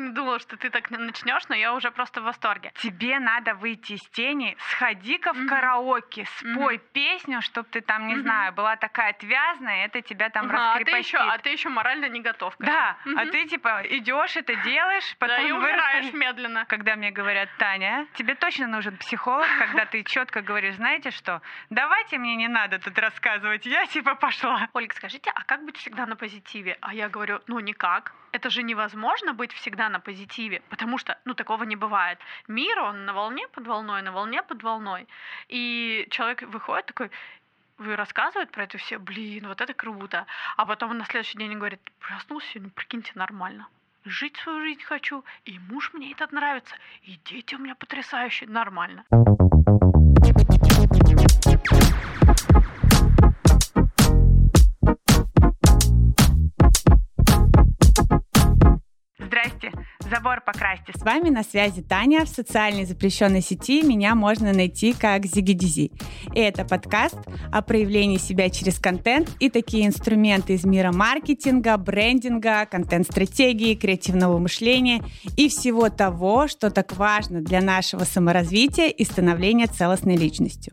не думала, что ты так начнешь, но я уже просто в восторге. Тебе надо выйти из тени, сходи-ка в караоке, спой песню, чтобы ты там, не знаю, была такая отвязная, это тебя там Ага, а ты раскрепостит. еще, а ты еще морально не готов. Да, а ты типа идешь, это делаешь, потом вырастешь- умираешь медленно. Когда мне говорят, Таня, тебе точно нужен психолог, когда ты четко говоришь, знаете что, давайте мне не надо тут рассказывать, я типа пошла. Ольга, скажите, а как быть всегда на позитиве? А я говорю, ну никак. Это же невозможно быть всегда на позитиве, потому что, ну, такого не бывает. Мир, он на волне под волной, на волне под волной. И человек выходит такой, вы рассказывает про это все, блин, вот это круто. А потом на следующий день говорит, проснулся сегодня, прикиньте, нормально. Жить свою жизнь хочу, и муж мне этот нравится, и дети у меня потрясающие, нормально. Забор покрасьте. С вами на связи Таня в социальной запрещенной сети. Меня можно найти как Зигидизи. И это подкаст о проявлении себя через контент и такие инструменты из мира маркетинга, брендинга, контент-стратегии, креативного мышления и всего того, что так важно для нашего саморазвития и становления целостной личностью.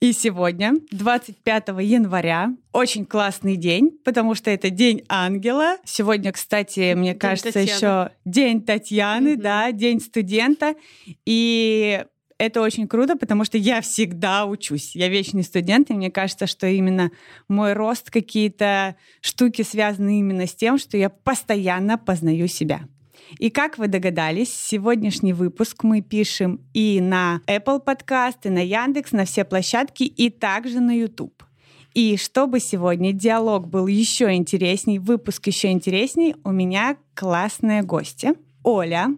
И сегодня, 25 января, очень классный день, потому что это День ангела. Сегодня, кстати, мне День кажется, Татьяны. еще День Татьяны, Мгм. да, День студента. И это очень круто, потому что я всегда учусь. Я вечный студент, и мне кажется, что именно мой рост, какие-то штуки связаны именно с тем, что я постоянно познаю себя. И как вы догадались, сегодняшний выпуск мы пишем и на Apple Podcast, и на Яндекс, на все площадки, и также на YouTube. И чтобы сегодня диалог был еще интересней, выпуск еще интересней, у меня классные гости. Оля.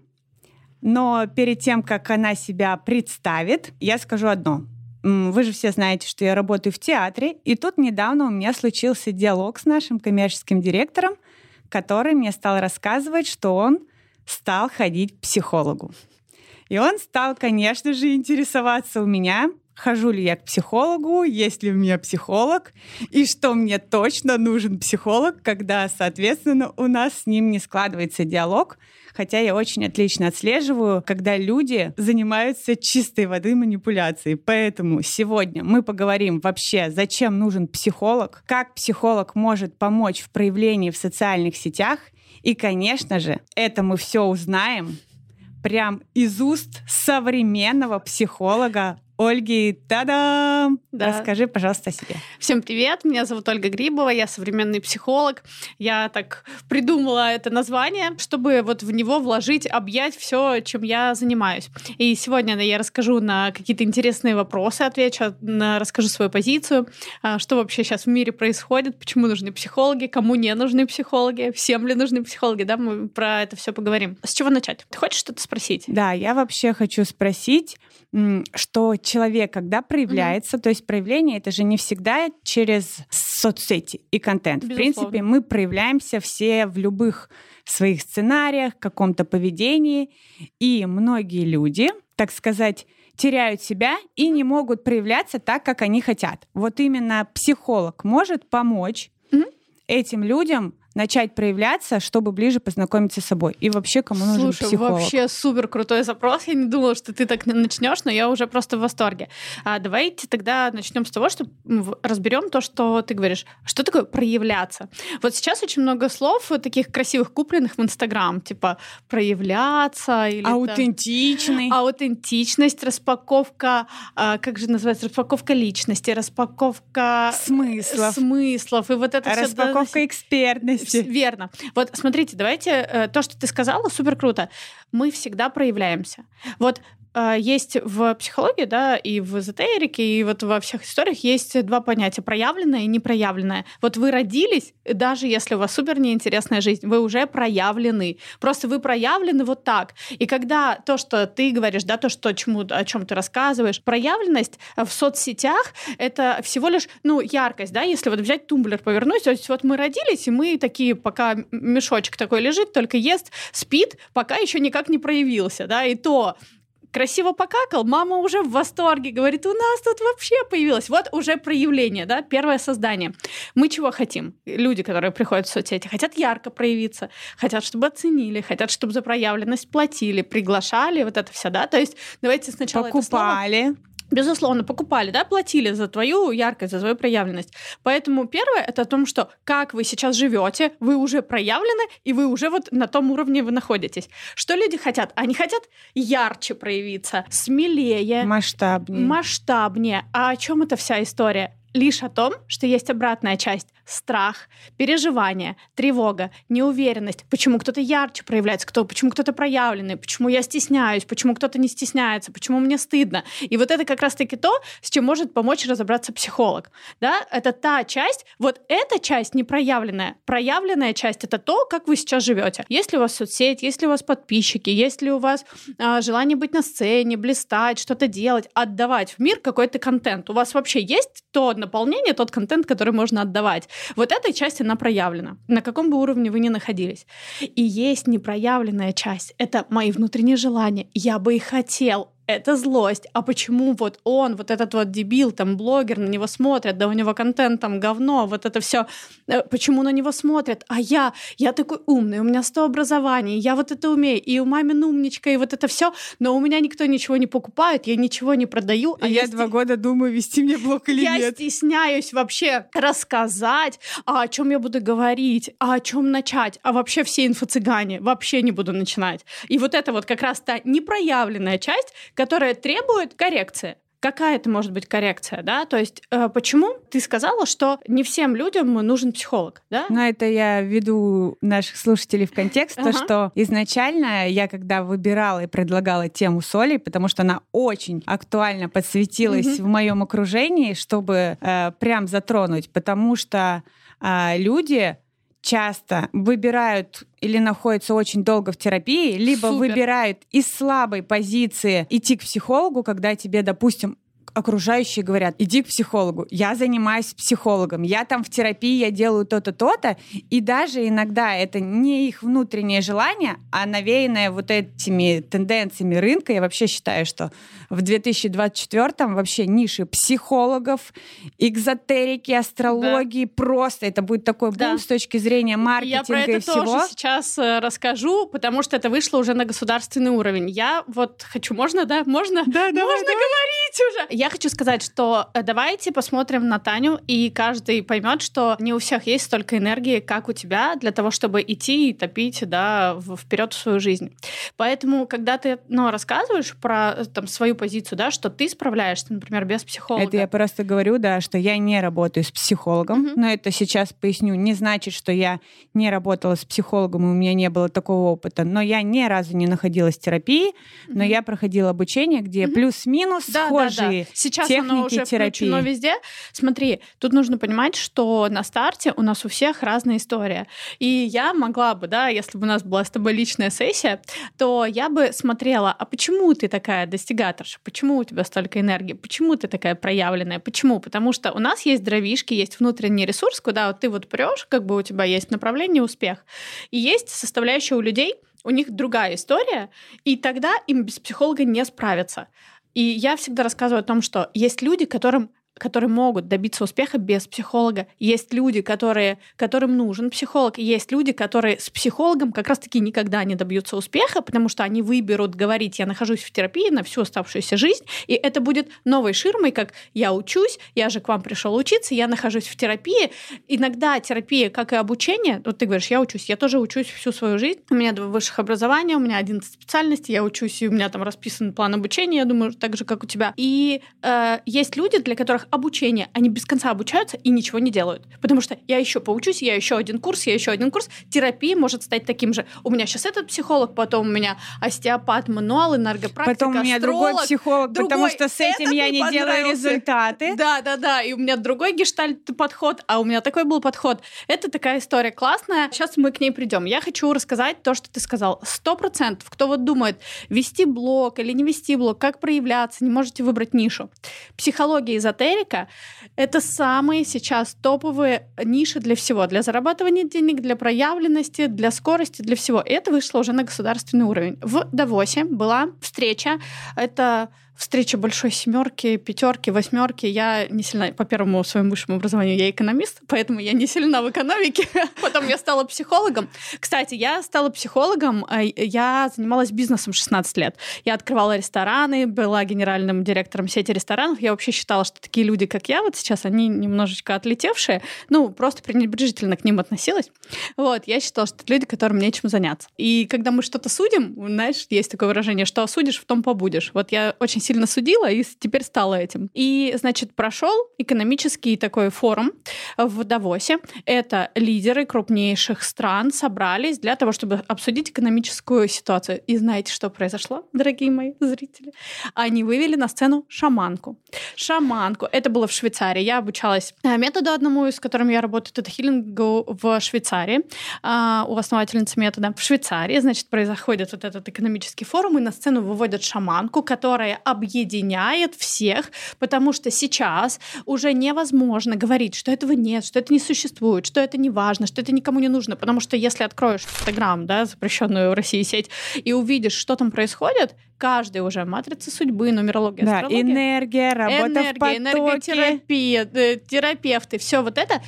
Но перед тем, как она себя представит, я скажу одно. Вы же все знаете, что я работаю в театре, и тут недавно у меня случился диалог с нашим коммерческим директором, который мне стал рассказывать, что он стал ходить к психологу. И он стал, конечно же, интересоваться у меня, хожу ли я к психологу, есть ли у меня психолог, и что мне точно нужен психолог, когда, соответственно, у нас с ним не складывается диалог, хотя я очень отлично отслеживаю, когда люди занимаются чистой воды манипуляцией. Поэтому сегодня мы поговорим вообще, зачем нужен психолог, как психолог может помочь в проявлении в социальных сетях, и, конечно же, это мы все узнаем прям из уст современного психолога Ольги. Та-дам! Да. Расскажи, пожалуйста, о себе. Всем привет, меня зовут Ольга Грибова, я современный психолог. Я так придумала это название, чтобы вот в него вложить, объять все, чем я занимаюсь. И сегодня я расскажу на какие-то интересные вопросы, отвечу, расскажу свою позицию, а, что вообще сейчас в мире происходит, почему нужны психологи, кому не нужны психологи, всем ли нужны психологи, да, мы про это все поговорим. С чего начать? Ты хочешь что-то спросить? Да, я вообще хочу спросить, что человек, когда проявляется, то есть проявление это же не всегда через соцсети и контент. В Безусловно. принципе, мы проявляемся все в любых своих сценариях, каком-то поведении, и многие люди, так сказать, теряют себя и не могут проявляться так, как они хотят. Вот именно психолог может помочь Мгм. этим людям начать проявляться, чтобы ближе познакомиться с собой. И вообще, кому нужен Слушай, психолог? вообще супер крутой запрос. Я не думала, что ты так начнешь, но я уже просто в восторге. А давайте тогда начнем с того, что разберем то, что ты говоришь. Что такое проявляться? Вот сейчас очень много слов э, таких красивых купленных в Инстаграм, типа проявляться или там- Аутентичный. аутентичность, распаковка, а, как же называется, распаковка личности, распаковка смыслов. смыслов и вот это Распаковка экспертности. Вс- Верно. Вот смотрите, давайте э, то, что ты сказала, супер круто. Мы всегда проявляемся. Вот есть в психологии, да, и в эзотерике, и вот во всех историях есть два понятия: проявленное и непроявленное. Вот вы родились, даже если у вас супер неинтересная жизнь, вы уже проявлены. Просто вы проявлены вот так. И когда то, что ты говоришь, да, то, что чему, о чем ты рассказываешь, проявленность в соцсетях это всего лишь, ну, яркость, да, если вот взять тумблер, повернуть, то есть вот мы родились, и мы такие, пока мешочек такой лежит, только ест, спит, пока еще никак не проявился, да, и то красиво покакал, мама уже в восторге, говорит, у нас тут вообще появилось. Вот уже проявление, да, первое создание. Мы чего хотим? Люди, которые приходят в соцсети, хотят ярко проявиться, хотят, чтобы оценили, хотят, чтобы за проявленность платили, приглашали, вот это все, да. То есть давайте сначала Покупали. Это слово безусловно, покупали, да, платили за твою яркость, за твою проявленность. Поэтому первое это о том, что как вы сейчас живете, вы уже проявлены, и вы уже вот на том уровне вы находитесь. Что люди хотят? Они хотят ярче проявиться, смелее, масштабнее. масштабнее. А о чем эта вся история? лишь о том, что есть обратная часть — страх, переживание, тревога, неуверенность, почему кто-то ярче проявляется, кто, почему кто-то проявленный, почему я стесняюсь, почему кто-то не стесняется, почему мне стыдно. И вот это как раз-таки то, с чем может помочь разобраться психолог. Да? Это та часть, вот эта часть непроявленная. Проявленная часть — это то, как вы сейчас живете. Если у вас соцсеть, если у вас подписчики, если у вас э, желание быть на сцене, блистать, что-то делать, отдавать в мир какой-то контент, у вас вообще есть то наполнение, тот контент, который можно отдавать. Вот эта часть, она проявлена, на каком бы уровне вы ни находились. И есть непроявленная часть. Это мои внутренние желания. Я бы и хотел это злость. А почему вот он, вот этот вот дебил, там, блогер, на него смотрят, да у него контент там говно, вот это все, э, почему на него смотрят? А я, я такой умный, у меня 100 образований, я вот это умею, и у мамин умничка, и вот это все, но у меня никто ничего не покупает, я ничего не продаю. А я, я два года думаю, вести мне блог или я нет. Я стесняюсь вообще рассказать, а о чем я буду говорить, а о чем начать, а вообще все инфо-цыгане, вообще не буду начинать. И вот это вот как раз та непроявленная часть, которая требует коррекции какая это может быть коррекция, да? То есть э, почему ты сказала, что не всем людям нужен психолог, да? Ну, это я веду наших слушателей в контекст, ага. то, что изначально я, когда выбирала и предлагала тему соли, потому что она очень актуально подсветилась угу. в моем окружении, чтобы э, прям затронуть, потому что э, люди часто выбирают или находятся очень долго в терапии, либо Супер. выбирают из слабой позиции идти к психологу, когда тебе, допустим, окружающие говорят, иди к психологу, я занимаюсь психологом, я там в терапии, я делаю то-то, то-то, и даже иногда это не их внутреннее желание, а навеянное вот этими тенденциями рынка. Я вообще считаю, что в 2024 вообще ниши психологов, экзотерики, астрологии, да. просто это будет такой бум да. с точки зрения маркетинга Я про это и всего. тоже сейчас э, расскажу, потому что это вышло уже на государственный уровень. Я вот хочу, можно, да? Можно? Да, Можно давай. говорить уже? Я хочу сказать, что э, давайте посмотрим на Таню, и каждый поймет, что не у всех есть столько энергии, как у тебя, для того, чтобы идти и топить, да, вперед в свою жизнь. Поэтому, когда ты, ну, рассказываешь про э, там свою позицию, да, что ты справляешься, например, без психолога. Это я просто говорю, да, что я не работаю с психологом, угу. но это сейчас поясню, не значит, что я не работала с психологом, и у меня не было такого опыта, но я ни разу не находилась в терапии, угу. но я проходила обучение, где угу. плюс-минус да, схожие да, да. Сейчас техники оно уже терапии. включено везде. Смотри, тут нужно понимать, что на старте у нас у всех разная история. И я могла бы, да, если бы у нас была с тобой личная сессия, то я бы смотрела, а почему ты такая достигаторша? Почему у тебя столько энергии? Почему ты такая проявленная? Почему? Потому что у нас есть дровишки, есть внутренний ресурс, куда вот ты вот прешь, как бы у тебя есть направление, успех. И есть составляющая у людей, у них другая история, и тогда им без психолога не справиться. И я всегда рассказываю о том, что есть люди, которым которые могут добиться успеха без психолога. Есть люди, которые, которым нужен психолог. Есть люди, которые с психологом как раз-таки никогда не добьются успеха, потому что они выберут говорить, я нахожусь в терапии на всю оставшуюся жизнь, и это будет новой ширмой, как я учусь, я же к вам пришел учиться, я нахожусь в терапии. Иногда терапия, как и обучение, вот ты говоришь, я учусь, я тоже учусь всю свою жизнь. У меня два высших образования, у меня 11 специальностей, я учусь, и у меня там расписан план обучения, я думаю, так же, как у тебя. И э, есть люди, для которых обучение. Они без конца обучаются и ничего не делают. Потому что я еще поучусь, я еще один курс, я еще один курс. Терапия может стать таким же. У меня сейчас этот психолог, потом у меня остеопат, мануал, энергопрактика, Потом у меня астролог, другой психолог, другой, потому что с этим я не делаю результаты. Да, да, да. И у меня другой гештальт подход, а у меня такой был подход. Это такая история классная. Сейчас мы к ней придем. Я хочу рассказать то, что ты сказал. Сто процентов, кто вот думает, вести блог или не вести блог, как проявляться, не можете выбрать нишу. Психология эзотерика эзотерика — это самые сейчас топовые ниши для всего. Для зарабатывания денег, для проявленности, для скорости, для всего. И это вышло уже на государственный уровень. В Давосе была встреча. Это встреча большой семерки, пятерки, восьмерки. Я не сильна по первому своему высшему образованию, я экономист, поэтому я не сильна в экономике. Потом я стала психологом. Кстати, я стала психологом, а, я занималась бизнесом 16 лет. Я открывала рестораны, была генеральным директором сети ресторанов. Я вообще считала, что такие люди, как я вот сейчас, они немножечко отлетевшие, ну, просто пренебрежительно к ним относилась. Вот, я считала, что это люди, которым нечем заняться. И когда мы что-то судим, знаешь, есть такое выражение, что осудишь, в том побудешь. Вот я очень сильно судила и теперь стала этим. И, значит, прошел экономический такой форум в Давосе. Это лидеры крупнейших стран собрались для того, чтобы обсудить экономическую ситуацию. И знаете, что произошло, дорогие мои зрители? Они вывели на сцену шаманку. Шаманку. Это было в Швейцарии. Я обучалась э, методу одному, с которым я работаю, это хилингу в Швейцарии, а, у основательницы метода. В Швейцарии, значит, происходит вот этот экономический форум, и на сцену выводят шаманку, которая объединяет всех, потому что сейчас уже невозможно говорить, что этого нет, что это не существует, что это не важно, что это никому не нужно, потому что если откроешь Инстаграм, да, запрещенную в России сеть, и увидишь, что там происходит, каждый уже матрица судьбы, нумерология, да, астрология. энергия, работа энергия, в потоке. энерготерапия, э, терапевты, все вот это,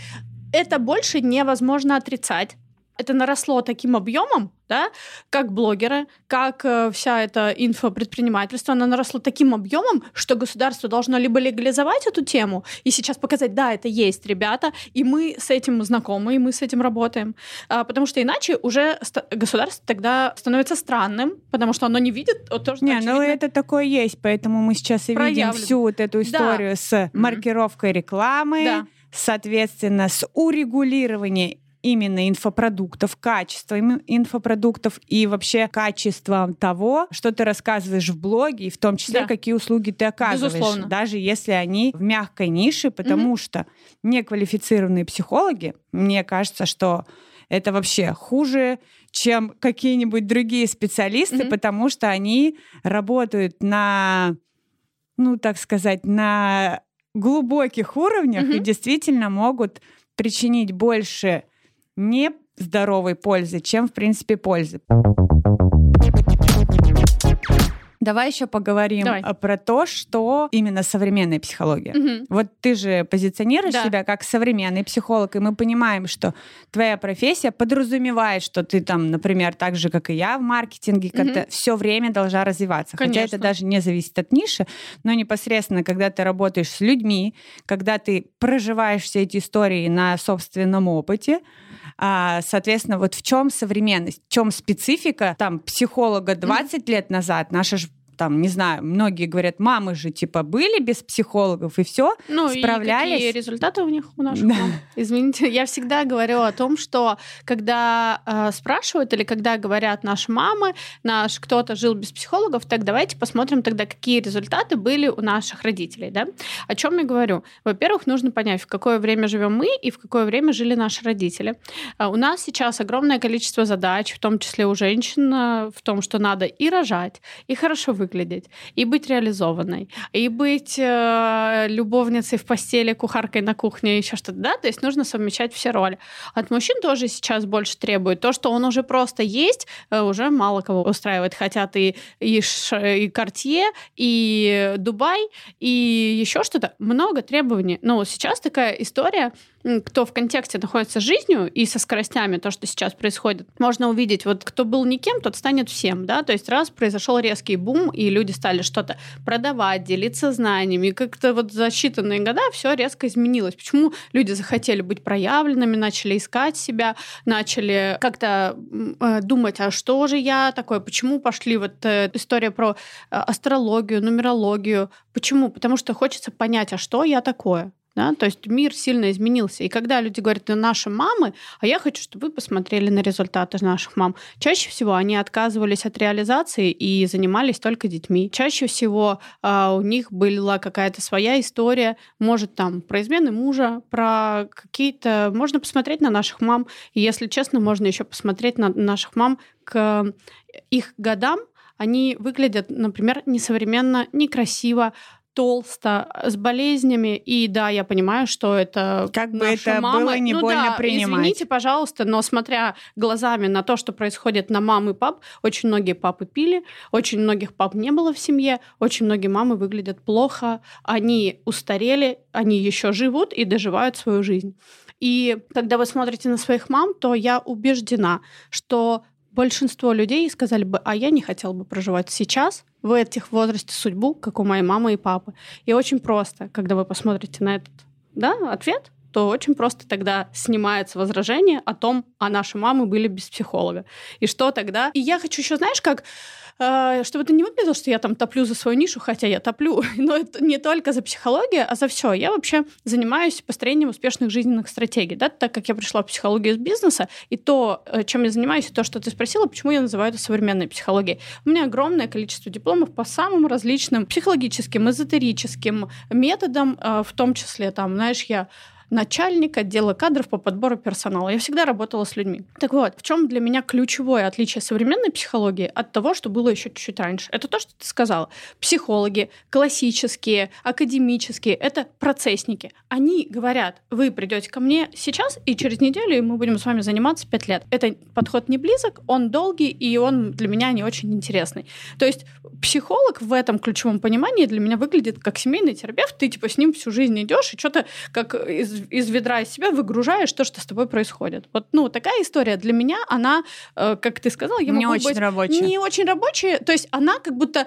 это больше невозможно отрицать. Это наросло таким объемом, да, как блогеры, как э, вся эта инфопредпринимательство, оно наросло таким объемом, что государство должно либо легализовать эту тему и сейчас показать, да, это есть, ребята, и мы с этим знакомы, и мы с этим работаем. А, потому что иначе уже государство тогда становится странным, потому что оно не видит вот то, что Не, ну очевидно. это такое есть, поэтому мы сейчас и видим Проявлено. всю вот эту историю с маркировкой рекламы, Да. соответственно, с урегулированием именно инфопродуктов, качеством инфопродуктов и вообще качеством того, что ты рассказываешь в блоге, и в том числе, Да. какие услуги ты оказываешь, Безусловно. даже если они в мягкой нише, потому что неквалифицированные психологи, мне кажется, что это вообще хуже, чем какие-нибудь другие специалисты, Мгм. потому что они работают на, ну, так сказать, на глубоких уровнях и Мгм. действительно могут причинить больше нездоровой пользы, чем, в принципе, пользы. Давай еще поговорим Давай. а, про то, что именно современная психология. Мгм. Вот ты же позиционируешь Да. себя как современный психолог, и мы понимаем, что твоя профессия подразумевает, что ты там, например, так же, как и я в маркетинге, как-то все время должна развиваться. Хотя Конечно. это даже не зависит от ниши, но непосредственно, когда ты работаешь с людьми, когда ты проживаешь все эти истории на собственном опыте, а, соответственно, вот в чем современность, в чем специфика? Там психолога 20 лет назад, наша ж там, не знаю, многие говорят, мамы же типа были без психологов и все, Ну справлялись. и какие результаты у них у наших Да. мам? Извините, я всегда говорю о том, что когда э, спрашивают или когда говорят наши мамы, наш кто-то жил без психологов, так давайте посмотрим тогда, какие результаты были у наших родителей, да? О чем я говорю? Во-первых, нужно понять, в какое время живем мы и в какое время жили наши родители. А У нас сейчас огромное количество задач, в том числе у женщин, э, в том, что надо и рожать, и хорошо выглядеть, и быть реализованной, и быть э, любовницей в постели, кухаркой на кухне, еще что-то, да, то есть нужно совмещать все роли. От мужчин тоже сейчас больше требует. То, что он уже просто есть, э, уже мало кого устраивает. Хотят и, и, и Cartier, и Дубай, и еще что-то. Много требований. Но сейчас такая история, кто в контексте находится с жизнью и со скоростями, то, что сейчас происходит, можно увидеть, вот кто был никем, тот станет всем, да, то есть раз произошел резкий бум, и люди стали что-то продавать, делиться знаниями, как-то вот за считанные года все резко изменилось. Почему люди захотели быть проявленными, начали искать себя, начали как-то э, думать, а что же я такое, почему пошли вот э, история про э, астрологию, нумерологию, почему? Потому что хочется понять, а что я такое? Да? То есть мир сильно изменился. И когда люди говорят, это наши мамы, а я хочу, чтобы вы посмотрели на результаты наших мам. Чаще всего они отказывались от реализации и занимались только детьми. Чаще всего а, у них была какая-то своя история, может там про измены мужа, про какие-то... Можно посмотреть на наших мам. И если честно, можно еще посмотреть на наших мам к их годам. Они выглядят, например, несовременно, некрасиво, толсто, с болезнями, и да, я понимаю, что это Как бы это мама. было не ну, больно да, принимать. Извините, пожалуйста, но смотря глазами на то, что происходит на мам и пап, очень многие папы пили, очень многих пап не было в семье, очень многие мамы выглядят плохо, они устарели, они еще живут и доживают свою жизнь. И когда вы смотрите на своих мам, то я убеждена, что большинство людей сказали бы, а я не хотел бы проживать сейчас, в этих возрасте судьбу, как у моей мамы и папы. И очень просто, когда вы посмотрите на этот да, ответ, то очень просто тогда снимается возражение о том, а наши мамы были без психолога. И что тогда? И я хочу еще, знаешь, как Э, чтобы это не выглядело, что я там топлю за свою нишу, хотя я топлю, но это не только за психологию, а за все. Я вообще занимаюсь построением успешных жизненных стратегий, да, так как я пришла в психологию из бизнеса, и то, э, чем я занимаюсь, и то, что ты спросила, почему я называю это современной психологией. У меня огромное количество дипломов по самым различным психологическим, эзотерическим методам, э, в том числе, там, знаешь, я начальник отдела кадров по подбору персонала. Я всегда работала с людьми. Так вот, в чем для меня ключевое отличие современной психологии от того, что было еще чуть-чуть раньше? Это то, что ты сказала. Психологи, классические, академические, это процессники. Они говорят, вы придете ко мне сейчас, и через неделю и мы будем с вами заниматься пять лет. Это подход не близок, он долгий, и он для меня не очень интересный. То есть психолог в этом ключевом понимании для меня выглядит как семейный терапевт. Ты типа с ним всю жизнь идешь и что-то как из из, ведра из себя выгружаешь то, что с тобой происходит. Вот, ну, такая история для меня, она, э, как ты сказала, я не могу очень быть рабочая. не очень рабочая. То есть она как будто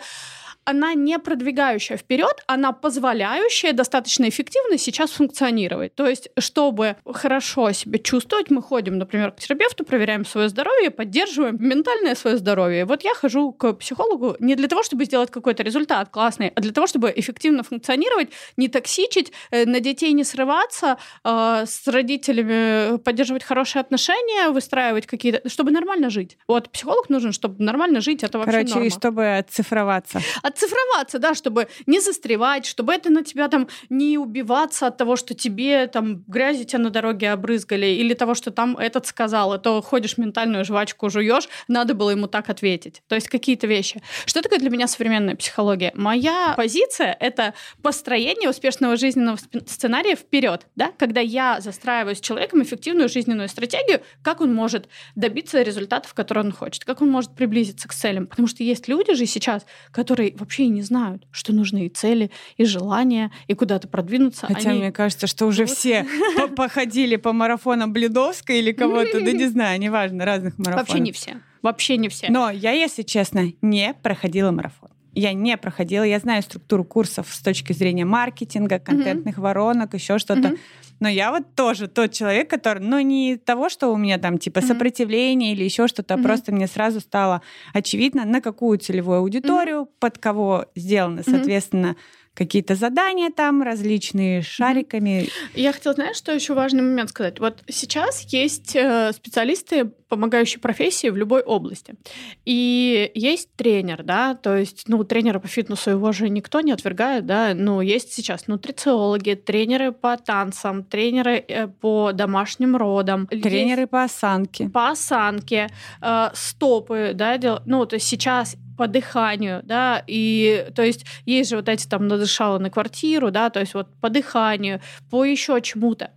она не продвигающая вперед, она позволяющая достаточно эффективно сейчас функционировать. То есть, чтобы хорошо себя чувствовать, мы ходим, например, к терапевту, проверяем свое здоровье, поддерживаем ментальное свое здоровье. Вот я хожу к психологу не для того, чтобы сделать какой-то результат классный, а для того, чтобы эффективно функционировать, не токсичить, э, на детей не срываться, э, с родителями поддерживать хорошие отношения, выстраивать какие-то, чтобы нормально жить. Вот психолог нужен, чтобы нормально жить, это вообще Короче, норма. и чтобы оцифроваться отцифроваться, да, чтобы не застревать, чтобы это на тебя там не убиваться от того, что тебе там грязи тебя на дороге обрызгали, или того, что там этот сказал, а то ходишь ментальную жвачку жуешь, надо было ему так ответить. То есть какие-то вещи. Что такое для меня современная психология? Моя позиция — это построение успешного жизненного сценария вперед, да, когда я застраиваю с человеком эффективную жизненную стратегию, как он может добиться результатов, которые он хочет, как он может приблизиться к целям. Потому что есть люди же сейчас, которые вообще и не знают, что нужны и цели, и желания, и куда-то продвинуться. Хотя Они... мне кажется, что уже все походили по марафонам Блюдовской или кого-то, да не знаю, неважно, разных марафонов. Вообще не все. Вообще не все. Но я, если честно, не проходила марафон. Я не проходила, я знаю структуру курсов с точки зрения маркетинга, контентных mm-hmm. воронок, еще что-то. Mm-hmm. Но я вот тоже тот человек, который, ну, не того, что у меня там типа mm-hmm. сопротивление или еще что-то, mm-hmm. просто мне сразу стало очевидно, на какую целевую аудиторию, mm-hmm. под кого сделано, соответственно, mm-hmm какие-то задания там различные шариками. Я хотела, знаешь, что еще важный момент сказать. Вот сейчас есть э, специалисты, помогающие профессии в любой области. И есть тренер, да, то есть, ну, тренера по фитнесу его же никто не отвергает, да, ну, есть сейчас нутрициологи, тренеры по танцам, тренеры э, по домашним родам. Тренеры есть по осанке. По осанке, э, стопы, да, дел... ну, то есть сейчас по дыханию, да, и то есть есть же вот эти там надышала на квартиру, да, то есть вот по дыханию, по еще чему-то.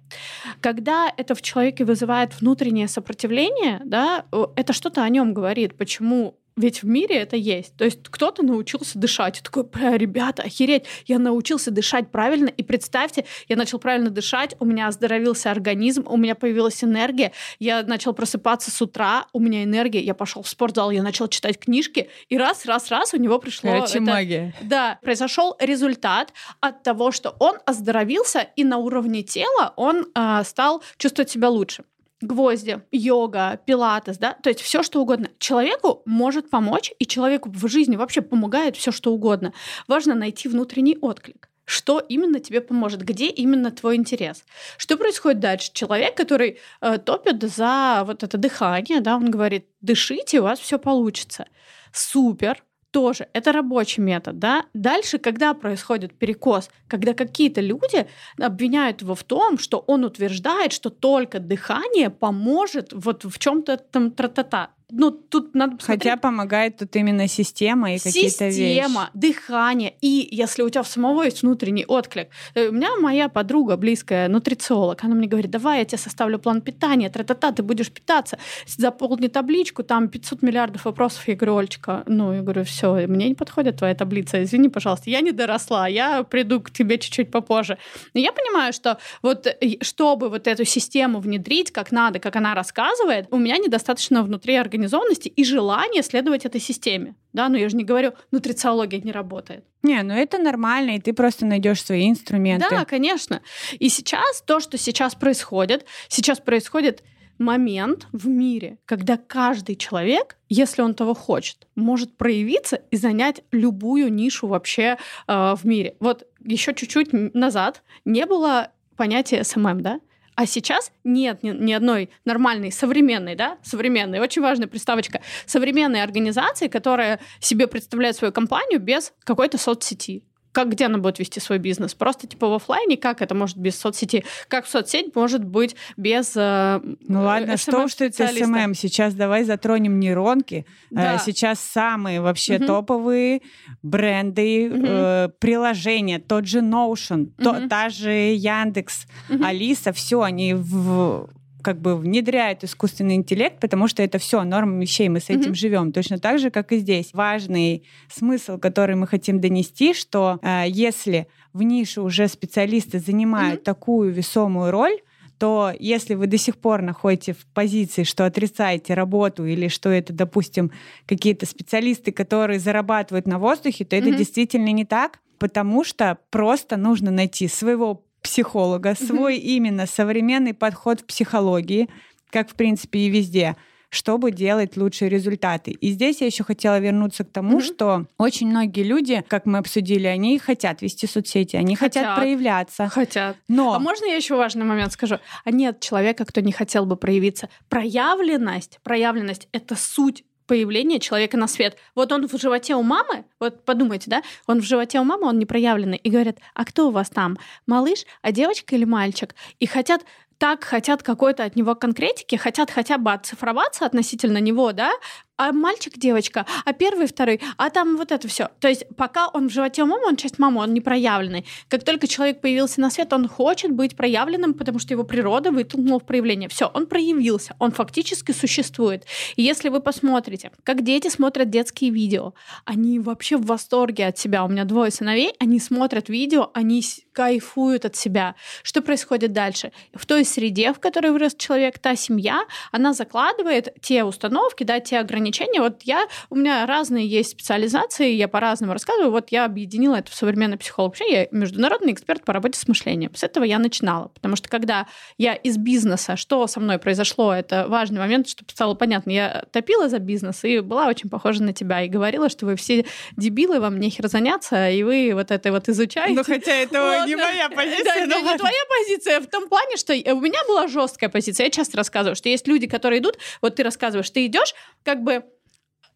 Когда это в человеке вызывает внутреннее сопротивление, да, это что-то о нем говорит, почему ведь в мире это есть. То есть кто-то научился дышать. И такой, бля, ребята, охереть, я научился дышать правильно. И представьте, я начал правильно дышать, у меня оздоровился организм, у меня появилась энергия, я начал просыпаться с утра, у меня энергия, я пошел в спортзал, я начал читать книжки, и раз, раз, раз у него пришло... Короче, это, магия. Да, произошел результат от того, что он оздоровился, и на уровне тела он э, стал чувствовать себя лучше гвозди, йога, пилатес, да, то есть все что угодно. Человеку может помочь, и человеку в жизни вообще помогает все что угодно. Важно найти внутренний отклик. Что именно тебе поможет? Где именно твой интерес? Что происходит дальше? Человек, который э, топит за вот это дыхание, да, он говорит, дышите, у вас все получится. Супер, тоже это рабочий метод, да. Дальше, когда происходит перекос, когда какие-то люди обвиняют его в том, что он утверждает, что только дыхание поможет вот в чем-то там тра-та-та. Ну, тут надо посмотреть. Хотя помогает тут именно система и какие-то вещи. Система, дыхание. И если у тебя в самого есть внутренний отклик. Э, у меня моя подруга близкая, нутрициолог, она мне говорит, давай я тебе составлю план питания, тра-та-та, ты будешь питаться, заполни табличку, там 500 миллиардов вопросов. Я говорю, Олечка, ну, я говорю, все, мне не подходит твоя таблица, извини, пожалуйста, я не доросла, я приду к тебе чуть-чуть попозже. Но я понимаю, что вот чтобы вот эту систему внедрить как надо, как она рассказывает, у меня недостаточно внутри организации организованности и желание следовать этой системе. Да, но я же не говорю, нутрициология не работает. Не, ну это нормально, и ты просто найдешь свои инструменты. Да, конечно. И сейчас то, что сейчас происходит, сейчас происходит момент в мире, когда каждый человек, если он того хочет, может проявиться и занять любую нишу вообще э, в мире. Вот еще чуть-чуть назад не было понятия SMM, да? А сейчас нет ни, ни одной нормальной, современной, да, современной, очень важная приставочка, современной организации, которая себе представляет свою компанию без какой-то соцсети как где она будет вести свой бизнес? Просто типа в офлайне, как это может без соцсети? Как соцсеть может быть без э, Ну ладно, э, что что это SMM? Сейчас давай затронем нейронки. Э, да. Сейчас самые вообще угу. топовые бренды, угу. э, приложения, тот же Notion, угу. то, та же Яндекс, угу. Алиса, все они в как бы внедряют искусственный интеллект, потому что это все норма вещей, мы с этим mm-hmm. живем. Точно так же, как и здесь. Важный смысл, который мы хотим донести, что э, если в нише уже специалисты занимают mm-hmm. такую весомую роль, то если вы до сих пор находите в позиции, что отрицаете работу или что это, допустим, какие-то специалисты, которые зарабатывают на воздухе, то это mm-hmm. действительно не так, потому что просто нужно найти своего психолога, свой именно современный подход в психологии, как в принципе и везде чтобы делать лучшие результаты. И здесь я еще хотела вернуться к тому, mm-hmm. что очень многие люди, как мы обсудили, они хотят вести соцсети, они хотят, хотят проявляться. Хотят. Но... А можно я еще важный момент скажу? А нет человека, кто не хотел бы проявиться. Проявленность, проявленность — это суть появления человека на свет. Вот он в животе у мамы, вот подумайте, да, он в животе у мамы, он непроявленный, и говорят, а кто у вас там, малыш, а девочка или мальчик? И хотят так хотят какой-то от него конкретики, хотят хотя бы оцифроваться относительно него, да, а мальчик, девочка, а первый, второй, а там вот это все. То есть пока он в животе у мамы, он часть мамы, он не проявленный. Как только человек появился на свет, он хочет быть проявленным, потому что его природа вытолкнула в проявление. Все, он проявился, он фактически существует. И если вы посмотрите, как дети смотрят детские видео, они вообще в восторге от себя. У меня двое сыновей, они смотрят видео, они кайфуют от себя. Что происходит дальше? В той среде, в которой вырос человек, та семья, она закладывает те установки, да, те ограничения, ограничения. Вот я, у меня разные есть специализации, я по-разному рассказываю. Вот я объединила это в современный психолог. Вообще я международный эксперт по работе с мышлением. С этого я начинала. Потому что когда я из бизнеса, что со мной произошло, это важный момент, чтобы стало понятно. Я топила за бизнес и была очень похожа на тебя. И говорила, что вы все дебилы, вам нехер заняться, и вы вот это вот изучаете. Ну, хотя это вот. не моя позиция. Да, но... не твоя позиция в том плане, что у меня была жесткая позиция. Я часто рассказываю, что есть люди, которые идут, вот ты рассказываешь, ты идешь, как бы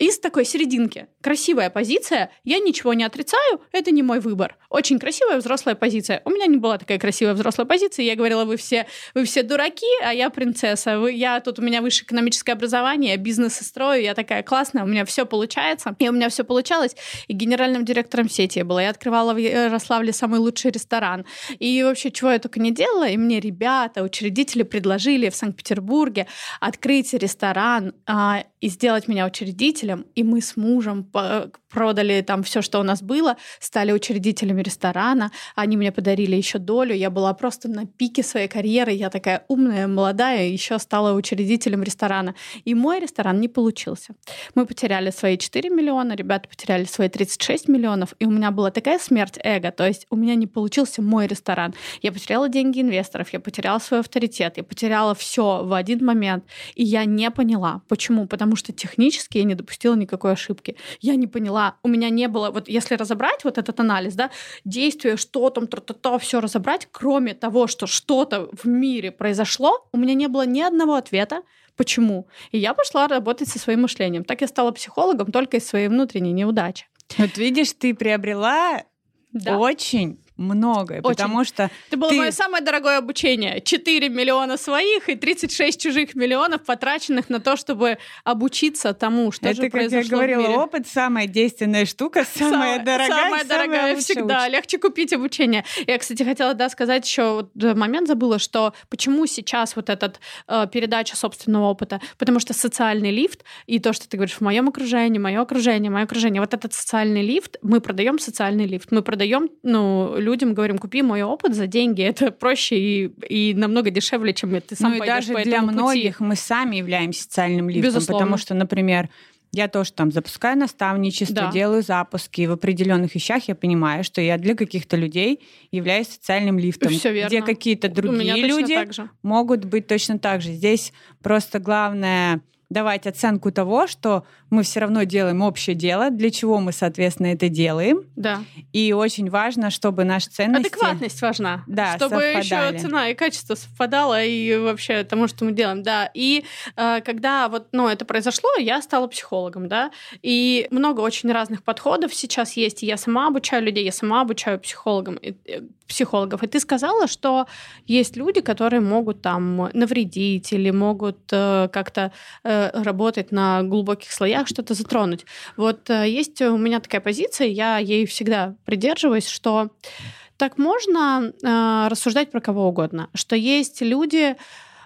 из такой серединки. Красивая позиция, я ничего не отрицаю, это не мой выбор. Очень красивая взрослая позиция. У меня не была такая красивая взрослая позиция. Я говорила, вы все, вы все дураки, а я принцесса. Вы, я тут у меня высшее экономическое образование, бизнес строю, я такая классная, у меня все получается. И у меня все получалось. И генеральным директором сети я была. Я открывала в Ярославле самый лучший ресторан. И вообще, чего я только не делала. И мне ребята, учредители предложили в Санкт-Петербурге открыть ресторан а, и сделать меня учредителем, и мы с мужем продали там все, что у нас было, стали учредителями ресторана, они мне подарили еще долю, я была просто на пике своей карьеры, я такая умная, молодая, еще стала учредителем ресторана. И мой ресторан не получился. Мы потеряли свои 4 миллиона, ребята потеряли свои 36 миллионов, и у меня была такая смерть эго, то есть у меня не получился мой ресторан. Я потеряла деньги инвесторов, я потеряла свой авторитет, я потеряла все в один момент, и я не поняла, почему, потому что технически я не допустила никакой ошибки. Я не поняла, у меня не было, вот если разобрать вот этот анализ, да, действия, что там, то-то-то, все разобрать, кроме того, что что-то в мире произошло, у меня не было ни одного ответа, почему. И я пошла работать со своим мышлением. Так я стала психологом только из своей внутренней неудачи. Вот видишь, ты приобрела да. очень многое, Очень. потому что Это было ты- мое самое дорогое обучение. 4 миллиона своих и 36 чужих миллионов, потраченных на то, чтобы обучиться тому, что это, же как я говорила, опыт самая действенная штука, самая дорогая, Самая дорогая всегда. участь. Легче купить обучение. Я, кстати, хотела да, сказать еще вот, э, момент забыла, что почему сейчас вот этот э, передача собственного опыта, потому что социальный лифт и то, что ты говоришь в моем окружении, мое окружение, мое окружение, вот этот социальный лифт, мы продаем социальный лифт, мы продаем, ну, людям говорим, купи мой опыт за деньги, это проще и, и намного дешевле, чем ты сам ну и даже по для этому пути. многих мы сами являемся социальным лифтом, Безусловно. потому что, например, я тоже там запускаю наставничество, Да. делаю запуски, и в определенных вещах я понимаю, что я для каких-то людей являюсь социальным лифтом, Всё верно. где какие-то другие люди могут быть точно так же. Здесь просто главное давать оценку того, что мы все равно делаем общее дело, для чего мы, соответственно, это делаем. Да. И очень важно, чтобы наши ценности... Адекватность важна. Да, чтобы еще совпадали. цена и качество совпадало и вообще тому, что мы делаем. Да. И э, когда вот, ну, это произошло, я стала психологом, да. И много очень разных подходов сейчас есть. И я сама обучаю людей, я сама обучаю психологам, и- э, психологов. И ты сказала, что есть люди, которые могут там навредить или могут э, как-то э, работать на глубоких слоях, что-то затронуть. Вот э, есть у меня такая позиция, я ей всегда придерживаюсь, что так можно э, рассуждать про кого угодно, что есть люди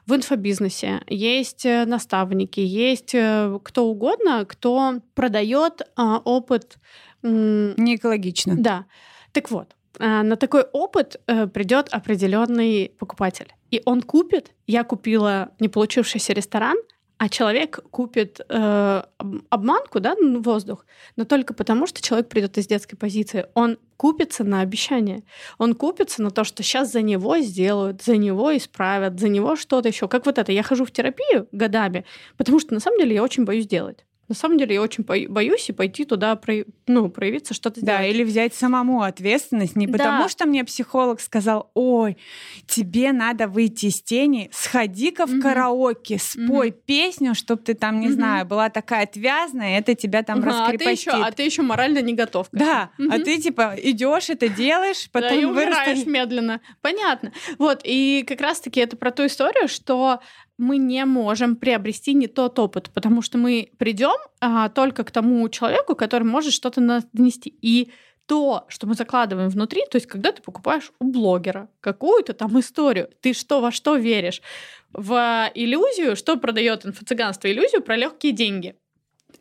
в инфобизнесе, есть э, наставники, есть э, кто угодно, кто продает э, опыт. Не экологично. Да. Так вот, на такой опыт э, придет определенный покупатель. И он купит, я купила не получившийся ресторан, а человек купит э, об- обманку, да, воздух, но только потому, что человек придет из детской позиции. Он купится на обещание. Он купится на то, что сейчас за него сделают, за него исправят, за него что-то еще. Как вот это. Я хожу в терапию годами, потому что на самом деле я очень боюсь делать. На самом деле я очень бо- боюсь и пойти туда, ну, проявиться, что-то Да, сделать. или взять самому ответственность, не Да. потому что мне психолог сказал, ой, тебе надо выйти из тени, сходи-ка в Мгм. караоке, спой песню, чтобы ты там, не Мгм. знаю, была такая отвязная, это тебя там Ага, а ты раскрепостит. еще, а ты еще морально не готов. Да, этому. а ты типа идешь, это делаешь, Да, потом и умираешь вырастешь. медленно. Понятно. Вот, и как раз-таки это про ту историю, что мы не можем приобрести не тот опыт, потому что мы придем а, только к тому человеку, который может что-то нас донести. И то, что мы закладываем внутри, то есть когда ты покупаешь у блогера какую-то там историю, ты что во что веришь? В иллюзию, что продает инфо-цыганство? Иллюзию про легкие деньги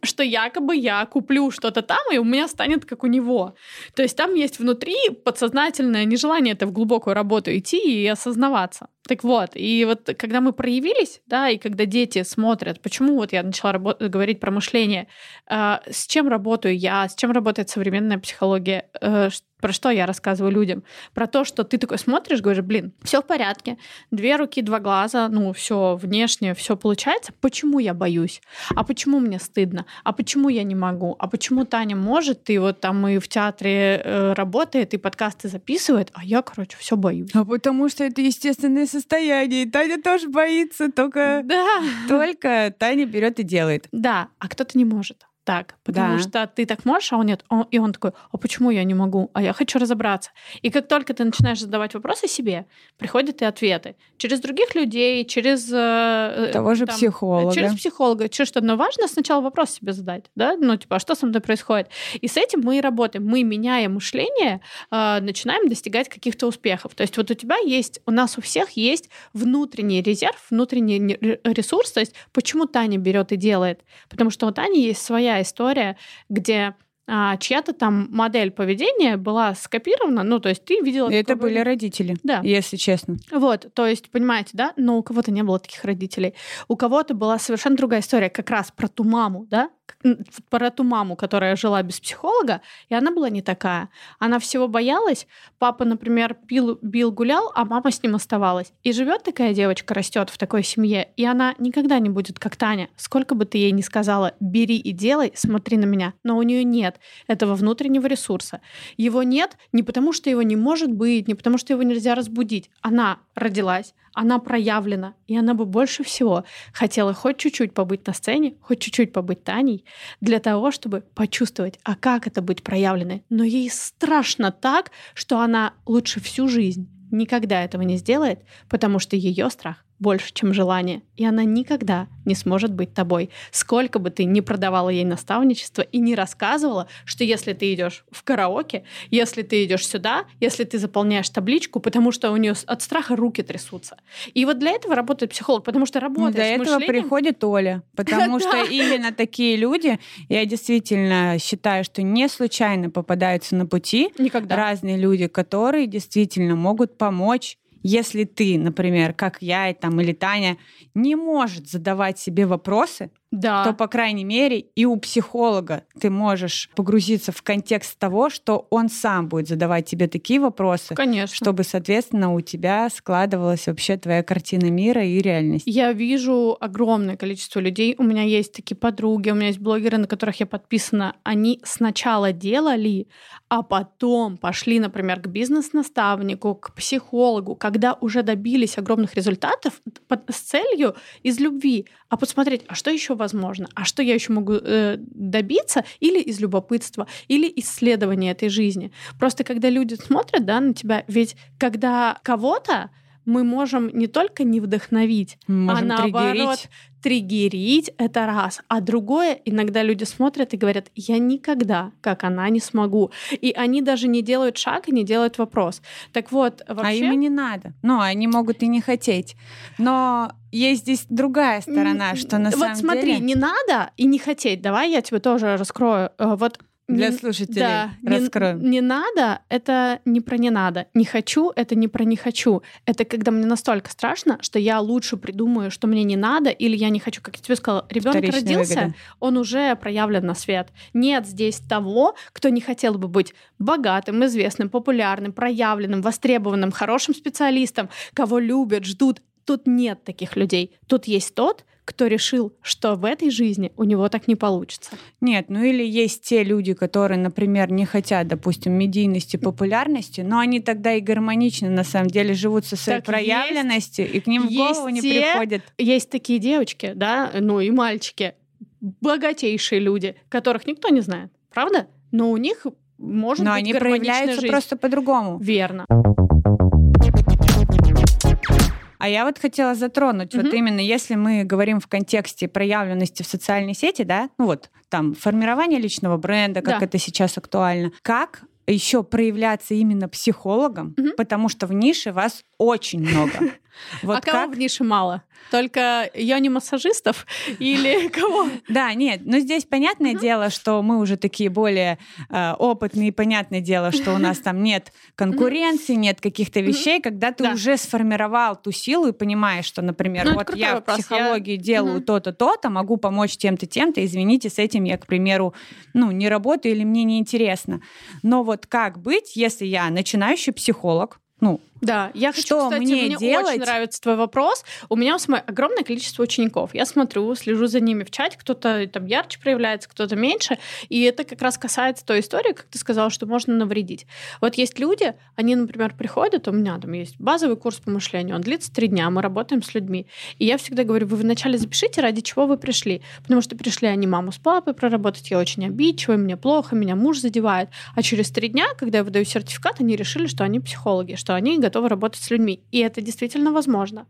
что якобы я куплю что-то там, и у меня станет как у него. То есть там есть внутри подсознательное нежелание это в глубокую работу идти и осознаваться. Так вот, и вот когда мы проявились, да, и когда дети смотрят, почему вот я начала рабо- говорить про мышление, э, с чем работаю я, с чем работает современная психология, э, про что я рассказываю людям? Про то, что ты такой смотришь, говоришь, блин, все в порядке, две руки, два глаза, ну, все внешне, все получается. Почему я боюсь? А почему мне стыдно? А почему я не могу? А почему Таня может, и вот там и в театре э, работает, и подкасты записывает, а я, короче, все боюсь. А потому что это естественное состояние. и Таня тоже боится, только, Да. только Таня берет и делает. Да, а кто-то не может. Так, потому Да. что ты так можешь, а он нет. Он- и он такой, а почему я не могу? А я хочу разобраться. И как только ты начинаешь задавать вопросы себе, приходят и ответы. Через других людей, через... э, э, Того же там, психолога. Через психолога, через что. Но важно сначала вопрос себе задать, да, ну, типа, а что со мной происходит? И с этим мы и работаем. Мы, меняя мышление, э, начинаем достигать каких-то успехов. То есть вот у тебя есть, у нас у всех есть внутренний резерв, внутренний ресурс. То есть почему Таня берет и делает? Потому что у Тани есть своя история, где а, чья-то там модель поведения была скопирована, ну, то есть ты видела... И это такого- были родители, Да. если честно. Вот, то есть, понимаете, да? Но у кого-то не было таких родителей. У кого-то была совершенно другая история, как раз про ту маму, да? Про ту маму, которая жила без психолога, и она была не такая. Она всего боялась. Папа, например, пил, бил, гулял, а мама с ним оставалась. И живет такая девочка, растет в такой семье, и она никогда не будет как Таня. Сколько бы ты ей ни сказала, бери и делай, смотри на меня. Но у нее нет нет этого внутреннего ресурса. Его нет не потому, что его не может быть, не потому, что его нельзя разбудить. Она родилась, она проявлена, и она бы больше всего хотела хоть чуть-чуть побыть на сцене, хоть чуть-чуть побыть Таней, для того, чтобы почувствовать, а как это быть проявленной. Но ей страшно так, что она лучше всю жизнь никогда этого не сделает, потому что ее страх больше, чем желание, и она никогда не сможет быть тобой. Сколько бы ты ни продавала ей наставничество и не рассказывала, что если ты идешь в караоке, если ты идешь сюда, если ты заполняешь табличку, потому что у нее от страха руки трясутся. И вот для этого работает психолог, потому что работает Для с этого мышлением... приходит Оля, потому что именно такие люди, я действительно считаю, что не случайно попадаются на пути разные люди, которые действительно могут помочь если ты, например, как я и там, или Таня, не может задавать себе вопросы, Да. то, по крайней мере, и у психолога ты можешь погрузиться в контекст того, что он сам будет задавать тебе такие вопросы, Конечно. чтобы, соответственно, у тебя складывалась вообще твоя картина мира и реальность. Я вижу огромное количество людей. У меня есть такие подруги, у меня есть блогеры, на которых я подписана. Они сначала делали, а потом пошли, например, к бизнес-наставнику, к психологу, когда уже добились огромных результатов с целью из любви. А посмотреть, а что еще возможно? А что я еще могу э, добиться? Или из любопытства, или исследования этой жизни. Просто когда люди смотрят да, на тебя, ведь когда кого-то мы можем не только не вдохновить, Мы можем а наоборот триггерить. триггерить это раз, а другое иногда люди смотрят и говорят, я никогда, как она, не смогу, и они даже не делают шаг и не делают вопрос. Так вот, вообще. А им и не надо. Ну, они могут и не хотеть. Но есть здесь другая сторона, что на вот самом смотри, деле... не надо и не хотеть. Давай я тебе тоже раскрою. Э, Вот Для не- слушателей да, не- раскроем. Не, надо — это не про не надо. Не хочу — это не про не хочу. Это когда мне настолько страшно, что я лучше придумаю, что мне не надо, или я не хочу. Как я тебе сказала, ребенок Вторичная родился, выгода. он уже проявлен на свет. Нет здесь того, кто не хотел бы быть богатым, известным, популярным, проявленным, востребованным, хорошим специалистом, кого любят, ждут. Тут нет таких людей. Тут есть тот, кто решил, что в этой жизни у него так не получится. Нет, ну или есть те люди, которые, например, не хотят, допустим, медийности, популярности, но они тогда и гармонично на самом деле живут со своей Так проявленностью, и к ним в есть голову не те- приходит. Есть такие девочки, да, ну и мальчики, богатейшие люди, которых никто не знает, правда? Но у них может Но быть они проявляются жизнь. просто по-другому. Верно. А я вот хотела затронуть, вот Мгм. именно если мы говорим в контексте проявленности в социальной сети, да, ну вот там формирование личного бренда, как Да. это сейчас актуально, как еще проявляться именно психологом, Мгм. потому что в нише вас очень много. Вот а кого как в нише мало? Только йони-массажистов или кого? Да, нет, но здесь понятное дело, что мы уже такие более э, опытные, понятное дело, что у нас там нет конкуренции, нет каких-то вещей, когда ты уже сформировал ту силу и понимаешь, что, например, Ну, вот я в психологии делаю то-то, то-то, могу помочь тем-то, тем-то, извините, с этим я, к примеру, ну, не работаю или мне неинтересно. Но вот как быть, если я начинающий психолог, ну, Да, я хочу, Что кстати, мне мне делать? очень нравится твой вопрос. У меня огромное количество учеников. Я смотрю, слежу за ними в чате, кто-то там ярче проявляется, кто-то меньше. И это как раз касается той истории, как ты сказала, что можно навредить. Вот есть люди, они, например, приходят, у меня там есть базовый курс по мышлению, он длится три дня, мы работаем с людьми. И я всегда говорю, вы вначале запишите, ради чего вы пришли. Потому что пришли они маму с папой проработать, я очень обидчивая, мне плохо, меня муж задевает. А через три дня, когда я выдаю сертификат, они решили, что они психологи, что они готовы работать с людьми. И это действительно возможно.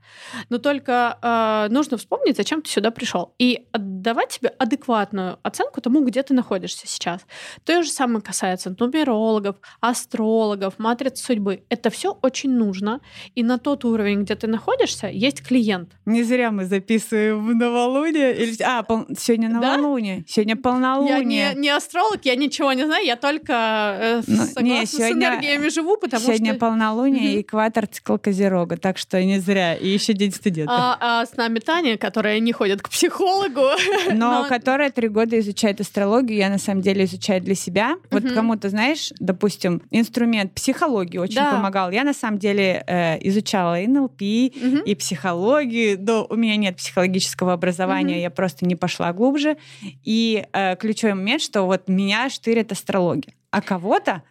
Но только э, нужно вспомнить, зачем ты сюда пришел. И отдавать себе адекватную оценку тому, где ты находишься сейчас. То же самое касается нумерологов, астрологов, матриц судьбы. Это все очень нужно. И на тот уровень, где ты находишься, есть клиент. не зря мы записываем в новолуние. Или... А, пол- сегодня Да? новолуние, сегодня полнолуние. Я не, не астролог, я ничего не знаю, я только э, Ну, согласна не, с сегодня- энергиями живу, потому Сегодня что... полнолуние, Мгм. и экватор цикл Козерога, так что не зря. И еще день студента. А, а с нами Таня, которая не ходит к психологу. Но, но... которая три года изучает астрологию, я на самом деле изучаю для себя. Вот угу. кому-то, знаешь, допустим, инструмент психологии очень да. помогал. Я на самом деле э, изучала НЛП, угу. и психологию. Но у меня нет психологического образования, угу. я просто не пошла глубже. И э, ключевой момент, что вот меня штырит астрология. А кого-то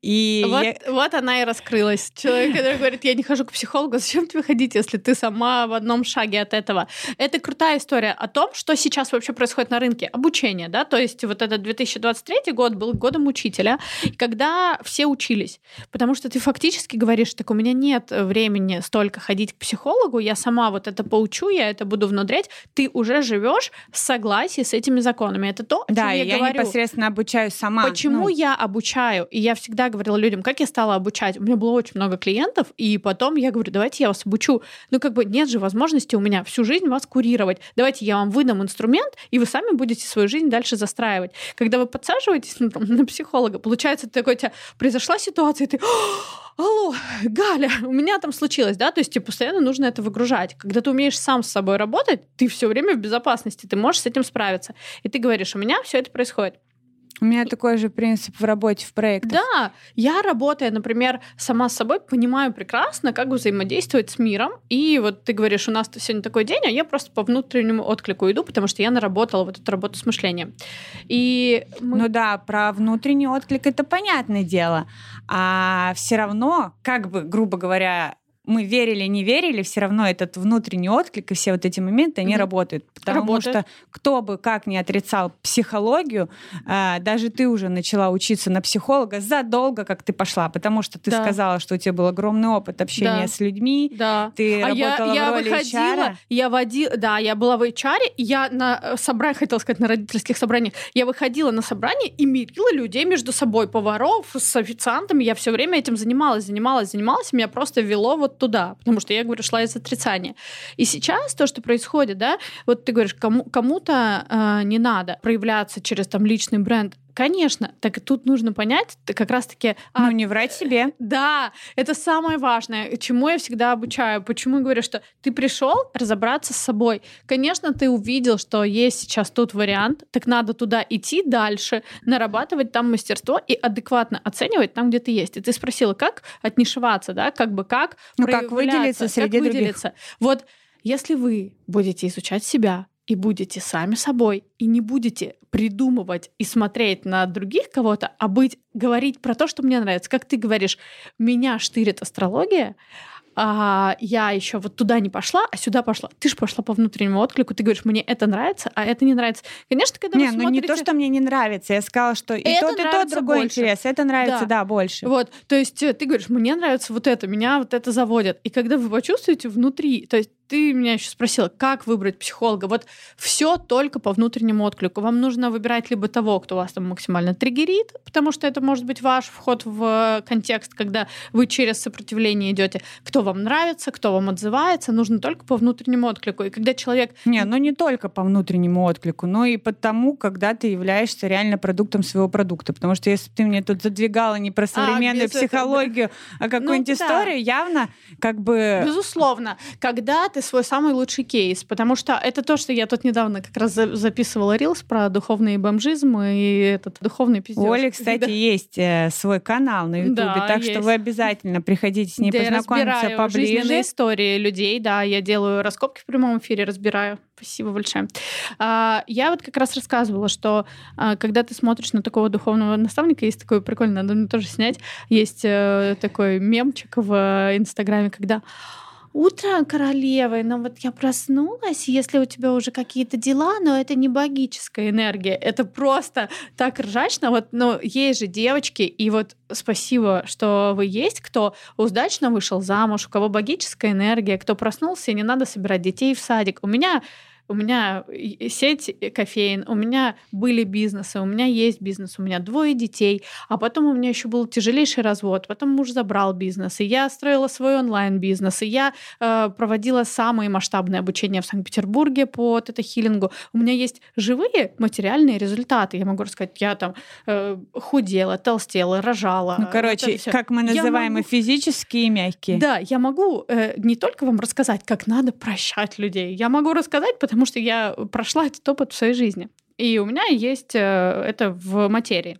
и вот, я... вот она и раскрылась. Человек, который говорит, я не хожу к психологу, зачем тебе ходить, если ты сама в одном шаге от этого? Это крутая история о том, что сейчас вообще происходит на рынке. Обучение, да, то есть вот этот 2023 год был годом учителя, когда все учились. Потому что ты фактически говоришь, так у меня нет времени столько ходить к психологу, я сама вот это поучу, я это буду внудрять. Ты уже живешь в согласии с этими законами. Это то, о да, чем я, я говорю. непосредственно обучаю сама. Почему ну... я обучаю? И я всегда говорила людям, как я стала обучать. У меня было очень много клиентов, и потом я говорю, давайте я вас обучу. Ну, как бы нет же возможности у меня всю жизнь вас курировать. Давайте я вам выдам инструмент, и вы сами будете свою жизнь дальше застраивать. Когда вы подсаживаетесь ну, на психолога, получается, такой, у тебя произошла ситуация, и ты алло, Галя, у меня там случилось, да, то есть тебе постоянно нужно это выгружать. Когда ты умеешь сам с собой работать, ты все время в безопасности, ты можешь с этим справиться. И ты говоришь, у меня все это происходит. У меня такой же принцип в работе, в проектах. Да, я работая, например, сама с собой, понимаю прекрасно, как взаимодействовать с миром. И вот ты говоришь, у нас сегодня такой день, а я просто по внутреннему отклику иду, потому что я наработала вот эту работу с мышлением. И мы... Ну да, про внутренний отклик это понятное дело. А все равно, как бы, грубо говоря, мы верили, не верили, все равно этот внутренний отклик и все вот эти моменты, они mm-hmm. работают. Потому работают. что кто бы как ни отрицал психологию, а, даже ты уже начала учиться на психолога задолго, как ты пошла, потому что ты да. сказала, что у тебя был огромный опыт общения да. с людьми, да. ты а работала я, я в роли выходила, HR. Я водила, да, я была в HR, я на э, собрании, хотела сказать, на родительских собраниях, я выходила на собрание и мирила людей между собой, поваров с официантами, я все время этим занималась, занималась, занималась, меня просто вело вот туда, потому что я, говорю, шла из отрицания. И сейчас то, что происходит, да, вот ты говоришь, кому, кому-то э, не надо проявляться через там личный бренд, Конечно, так тут нужно понять как раз-таки... А, ну, не врать себе. Да, это самое важное, чему я всегда обучаю. Почему я говорю, что ты пришел разобраться с собой. Конечно, ты увидел, что есть сейчас тут вариант, так надо туда идти дальше, нарабатывать там мастерство и адекватно оценивать там, где ты есть. И ты спросила, как отнишеваться, да, как бы как Ну, как выделиться среди как выделиться. других. Вот если вы будете изучать себя, и будете сами собой, и не будете придумывать и смотреть на других кого-то, а быть, говорить про то, что мне нравится. Как ты говоришь, меня штырит астрология, а я еще вот туда не пошла, а сюда пошла. Ты же пошла по внутреннему отклику, ты говоришь, мне это нравится, а это не нравится. Конечно, когда не, вы ну смотрите... не то, что мне не нравится, я сказала, что и это тот, и тот другой больше. интерес, это нравится, да. да, больше. Вот, то есть э, ты говоришь, мне нравится вот это, меня вот это заводит. И когда вы почувствуете внутри, то есть ты меня еще спросила, как выбрать психолога. Вот все только по внутреннему отклику. Вам нужно выбирать либо того, кто вас там максимально триггерит, потому что это может быть ваш вход в контекст, когда вы через сопротивление идете, кто вам нравится, кто вам отзывается, нужно только по внутреннему отклику. И когда человек... Не, ну не только по внутреннему отклику, но и потому, когда ты являешься реально продуктом своего продукта. Потому что если ты мне тут задвигала не про а, современную а, психологию, этого... а какую-нибудь ну, историю, да. явно как бы... Безусловно. Когда ты ты свой самый лучший кейс, потому что это то, что я тут недавно как раз записывала рилс про духовный бомжизм и этот духовный пиздеж. У Оли, кстати, да. есть э, свой канал на Ютубе, да, так есть. что вы обязательно приходите с ней Где познакомиться я поближе. жизненные истории людей, да, я делаю раскопки в прямом эфире, разбираю. Спасибо большое. А, я вот как раз рассказывала, что а, когда ты смотришь на такого духовного наставника, есть такой прикольный, надо мне тоже снять, есть э, такой мемчик в Инстаграме, когда утро королевы, но вот я проснулась, если у тебя уже какие-то дела, но это не богическая энергия, это просто так ржачно. Вот, но есть же девочки, и вот спасибо, что вы есть, кто удачно вышел замуж, у кого богическая энергия, кто проснулся, и не надо собирать детей в садик. У меня у меня сеть кофеин, у меня были бизнесы, у меня есть бизнес, у меня двое детей, а потом у меня еще был тяжелейший развод, потом муж забрал бизнес, и я строила свой онлайн-бизнес, и я э, проводила самые масштабные обучения в Санкт-Петербурге по тета-хиллингу. У меня есть живые материальные результаты. Я могу рассказать, я там э, худела, толстела, рожала. Ну, короче, вот как мы называем могу... физические и мягкие. Да, я могу э, не только вам рассказать, как надо прощать людей. Я могу рассказать, потому что я прошла этот опыт в своей жизни. И у меня есть э, это в материи.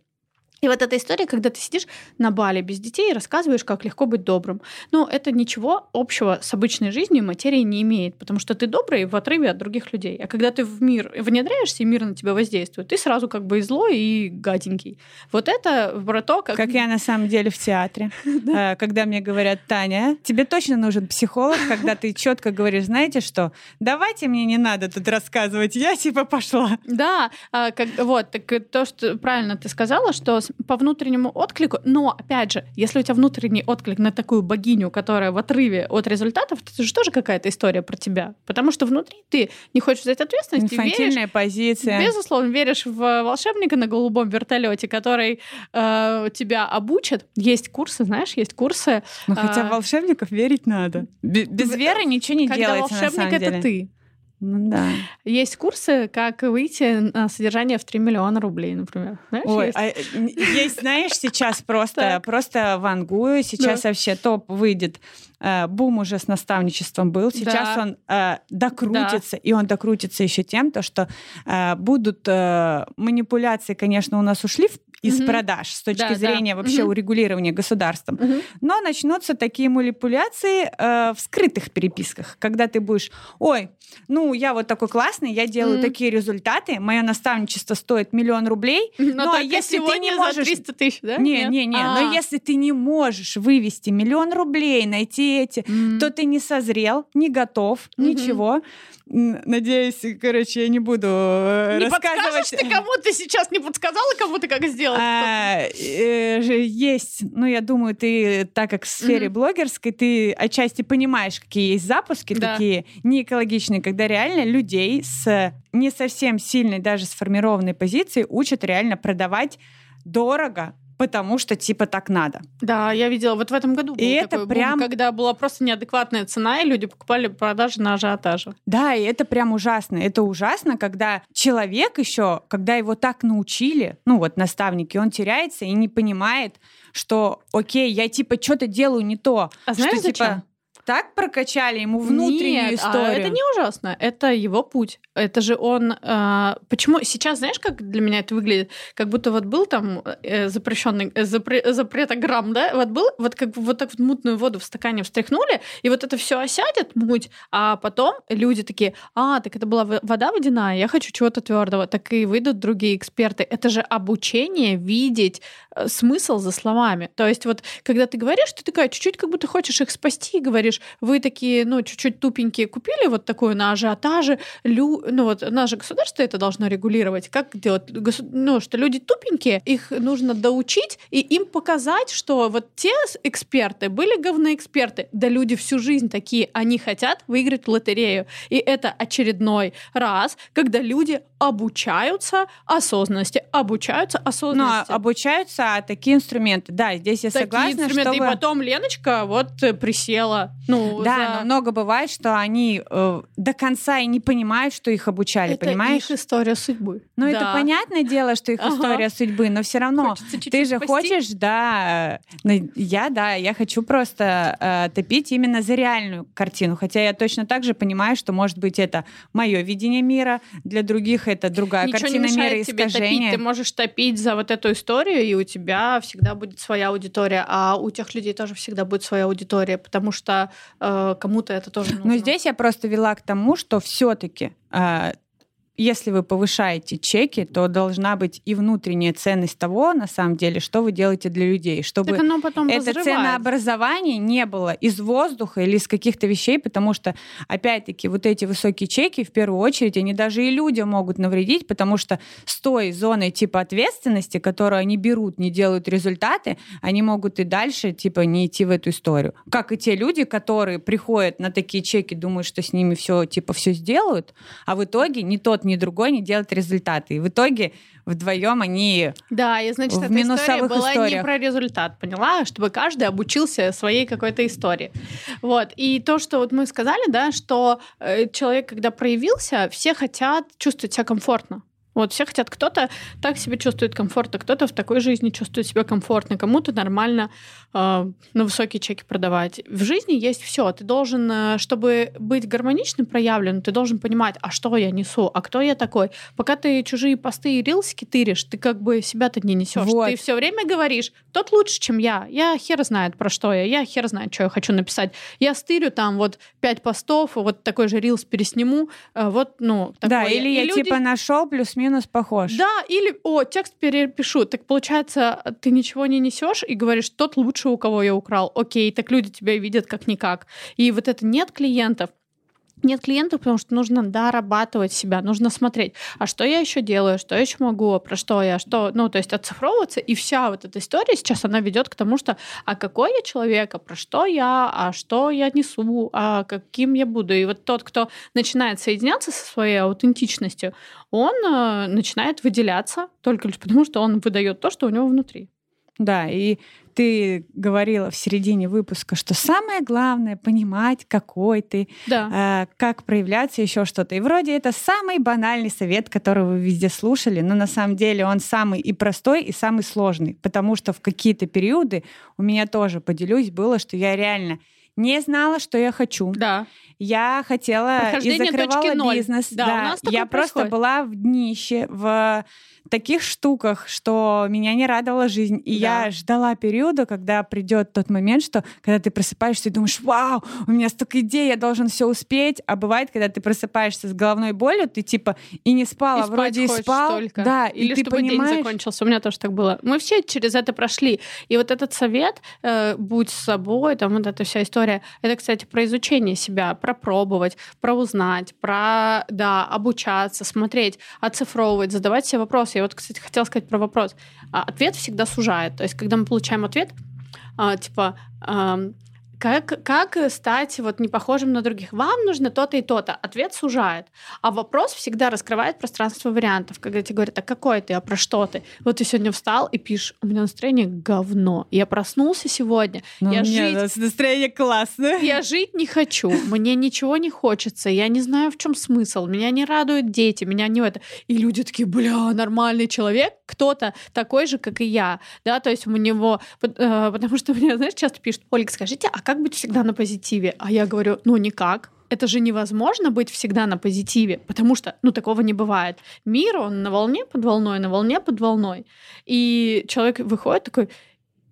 И вот эта история, когда ты сидишь на бале без детей и рассказываешь, как легко быть добрым. Ну, это ничего общего с обычной жизнью материи не имеет, потому что ты добрый в отрыве от других людей. А когда ты в мир внедряешься, и мир на тебя воздействует, ты сразу как бы и злой, и гаденький. Вот это про то, как... Как я на самом деле в театре. Э, когда мне говорят, Таня, тебе точно нужен психолог, когда ты четко говоришь, знаете что, давайте мне не надо тут рассказывать, я типа пошла. Да, а, вот, так то, что правильно ты сказала, что по внутреннему отклику, но, опять же, если у тебя внутренний отклик на такую богиню, которая в отрыве от результатов, то это же тоже какая-то история про тебя. Потому что внутри ты не хочешь взять ответственность. Инфантильная веришь, позиция. Безусловно, веришь в волшебника на голубом вертолете, который э, тебя обучит. Есть курсы, знаешь, есть курсы. Хотя э, волшебников верить надо. Без веры ничего не делается, Когда волшебник — это ты. Ну да. Есть курсы, как выйти на содержание в 3 миллиона рублей, например. Знаешь, Ой, есть? А, есть, знаешь, сейчас просто, просто вангую, сейчас да. вообще топ выйдет. Э, бум уже с наставничеством был, сейчас да. он э, докрутится, да. и он докрутится еще тем, то, что э, будут э, манипуляции, конечно, у нас ушли в из угу. продаж с точки да, зрения да. вообще угу. урегулирования государством. Угу. Но начнутся такие манипуляции э, в скрытых переписках, когда ты будешь, ой, ну я вот такой классный, я делаю угу. такие результаты, мое наставничество стоит миллион рублей, но, но если ты не можешь... 300 тысяч, да? Не, Нет? не, не, А-а-а. но если ты не можешь вывести миллион рублей, найти эти, mm то ты не созрел, не готов, mm-hmm. ничего. Надеюсь, короче, я не буду э, не рассказывать. ты кому ты сейчас не подсказала, кому ты как сделать? А, э, есть, ну я думаю, ты так как в сфере блогерской, ты отчасти понимаешь, какие есть запуски такие не экологичные, когда реально людей с не совсем сильной даже сформированной позиции учат реально продавать дорого, потому что типа так надо. Да, я видела, вот в этом году был и такой это прям... бум, когда была просто неадекватная цена, и люди покупали продажи на ажиотаже. Да, и это прям ужасно. Это ужасно, когда человек еще, когда его так научили, ну вот наставники, он теряется и не понимает, что окей, я типа что-то делаю не то. А знаешь что, зачем? Так прокачали ему внутреннюю Нет, историю. А это не ужасно, это его путь. Это же он... Э, почему сейчас, знаешь, как для меня это выглядит? Как будто вот был там э, запрещенный э, запре, запретограмм, да? Вот был, вот как вот так вот мутную воду в стакане встряхнули, и вот это все осядет, муть, а потом люди такие, а, так это была вода водяная, я хочу чего-то твердого. Так и выйдут другие эксперты. Это же обучение видеть э, смысл за словами. То есть вот когда ты говоришь, ты такая чуть-чуть как будто хочешь их спасти, говоришь, говоришь, вы такие, ну, чуть-чуть тупенькие купили вот такую на ажиотаже, лю... ну вот наше государство это должно регулировать, как делать, ну, что люди тупенькие, их нужно доучить и им показать, что вот те эксперты были говноэксперты, да люди всю жизнь такие, они хотят выиграть в лотерею. И это очередной раз, когда люди обучаются осознанности, обучаются осознанности. Но обучаются а такие инструменты. Да, здесь я такие согласна. Инструменты. Чтобы... И потом Леночка вот присела ну, да, за... но много бывает, что они э, до конца и не понимают, что их обучали, это понимаешь? их история судьбы. Ну, да. это понятное дело, что их ага. история судьбы, но все равно ты же спасти. хочешь, да, ну, я, да, я хочу просто э, топить именно за реальную картину, хотя я точно так же понимаю, что, может быть, это мое видение мира, для других это другая Ничего картина не мира тебе топить. Ты можешь топить за вот эту историю, и у тебя всегда будет своя аудитория, а у тех людей тоже всегда будет своя аудитория, потому что э, кому-то это тоже нужно. Но здесь я просто вела к тому, что все-таки э, если вы повышаете чеки, то должна быть и внутренняя ценность того, на самом деле, что вы делаете для людей, чтобы Так оно потом это разрывает. ценообразование не было из воздуха или из каких-то вещей, потому что, опять-таки, вот эти высокие чеки, в первую очередь, они даже и людям могут навредить, потому что с той зоной типа ответственности, которую они берут, не делают результаты, они могут и дальше типа не идти в эту историю. Как и те люди, которые приходят на такие чеки, думают, что с ними все типа все сделают, а в итоге ни тот, ни другой не делают результаты. И в итоге вдвоем они Да, и значит, в эта история была не историях. про результат, поняла? Чтобы каждый обучился своей какой-то истории. Вот. И то, что вот мы сказали, да, что э, человек, когда проявился, все хотят чувствовать себя комфортно. Вот все хотят, кто-то так себя чувствует комфортно, кто-то в такой жизни чувствует себя комфортно, кому-то нормально э, на высокие чеки продавать. В жизни есть все. Ты должен, э, чтобы быть гармоничным проявлен, ты должен понимать, а что я несу, а кто я такой. Пока ты чужие посты и рилсики тыришь, ты как бы себя-то не несешь. Вот. Ты все время говоришь, тот лучше, чем я. Я хер знает, про что я. Я хер знает, что я хочу написать. Я стырю там вот пять постов, вот такой же рилс пересниму. э, Вот, ну, Да, такое. или И я люди- типа нашел плюс-минус похож. да, или, о, текст перепишу. Так получается, ты ничего не несешь и говоришь, тот лучше, у кого я украл. Окей, так люди тебя видят как-никак. И вот это нет клиентов. Нет клиентов, потому что нужно дорабатывать себя, нужно смотреть, а что я еще делаю, что я еще могу, про что я, что, ну, то есть оцифровываться, и вся вот эта история сейчас, она ведет к тому, что, а какой я человек, а про что я, а что я несу, а каким я буду. И вот тот, кто начинает соединяться со своей аутентичностью, он э, начинает выделяться только лишь потому, что он выдает то, что у него внутри. Да, и ты говорила в середине выпуска, что самое главное понимать, какой ты, Да. э, как проявляться, еще что-то. И вроде это самый банальный совет, который вы везде слушали, но на самом деле он самый и простой, и самый сложный, потому что в какие-то периоды у меня тоже, поделюсь, было, что я реально не знала, что я хочу. Да. Я хотела и закрывала бизнес. Да, у нас такое я просто происходит. была в днище, в таких штуках, что меня не радовала жизнь. И Да. я ждала периода, когда придет тот момент, что когда ты просыпаешься и думаешь, вау, у меня столько идей, я должен все успеть. А бывает, когда ты просыпаешься с головной болью, ты типа и не спала, И вроде и спал. только. Да, Или и ты чтобы понимаешь, день закончился. У меня тоже так было. Мы все через это прошли. И вот этот совет, э, будь с собой, там вот эта вся история, это, кстати, про изучение себя, про пробовать, про узнать, про, да, обучаться, смотреть, оцифровывать, задавать себе вопросы. Я вот, кстати, хотела сказать про вопрос. А, Ответ всегда сужает. То есть, когда мы получаем ответ, а, типа, как, как стать вот не похожим на других? Вам нужно то-то и то-то. Ответ сужает. А вопрос всегда раскрывает пространство вариантов. Когда тебе говорят, а какой ты, а про что ты? Вот ты сегодня встал и пишешь, у меня настроение говно. Я проснулся сегодня, «Ну, я меня жить настроение классное. я жить не хочу, мне ничего не хочется, я не знаю, в чем смысл, меня не радуют дети, меня не это. И люди такие, бля, нормальный человек, кто-то такой же, как и я, да, то есть у него, э, потому что мне, знаешь, часто пишут, Ольга, скажите, а как быть всегда на позитиве? А я говорю, ну никак. Это же невозможно быть всегда на позитиве, потому что, ну, такого не бывает. Мир, он на волне под волной, на волне под волной. И человек выходит такой,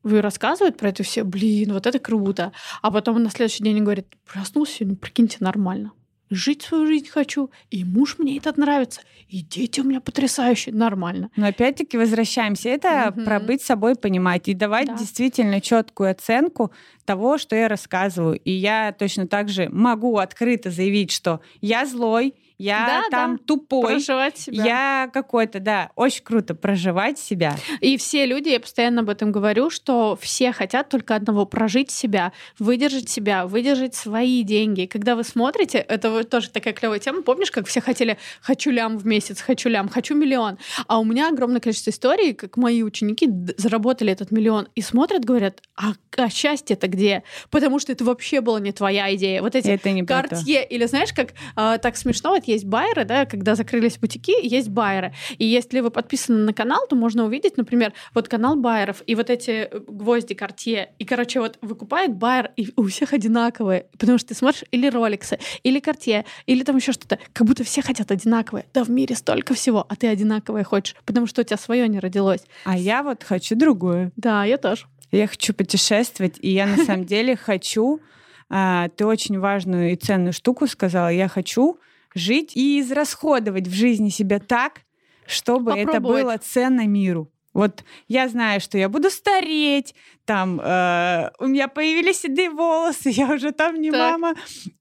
вы рассказывают про это все, блин, вот это круто. А потом на следующий день говорит, проснулся, ну, прикиньте, нормально. Жить свою жизнь хочу, и муж мне этот нравится, и дети у меня потрясающие, нормально. Но опять-таки возвращаемся. Это Мгм. про быть собой, понимать и давать Да. действительно четкую оценку того, что я рассказываю. И я точно так же могу открыто заявить, что я злой, я Да, там да. тупой, Проживать себя. я какой-то, да, очень круто проживать себя. И все люди, я постоянно об этом говорю, что все хотят только одного прожить себя, выдержать себя, выдержать свои деньги. И Когда вы смотрите, это вот тоже такая клевая тема. Помнишь, как все хотели хочу лям в месяц, хочу лям, хочу миллион. А у меня огромное количество историй, как мои ученики заработали этот миллион и смотрят, говорят, а, а счастье-то где? Потому что это вообще была не твоя идея. Вот эти это не. Картье, или знаешь, как а, так смешно, вот есть байеры, да, когда закрылись бутики, есть байеры. И если вы подписаны на канал, то можно увидеть, например, вот канал байеров, и вот эти э, гвозди Картье, и, короче, вот выкупает байер, и у всех одинаковые, потому что ты смотришь или роликсы, или Картье, или там еще что-то, как будто все хотят одинаковые. Да в мире столько всего, а ты одинаковое хочешь, потому что у тебя свое не родилось. А я вот хочу другое. Да, я тоже. Я хочу путешествовать, и я на самом деле хочу... а, Ты очень важную и ценную штуку сказала. Я хочу жить и израсходовать в жизни себя так, чтобы это было ценно миру. Вот я знаю, что я буду стареть, там э, у меня появились седые волосы, я уже там не Так. мама.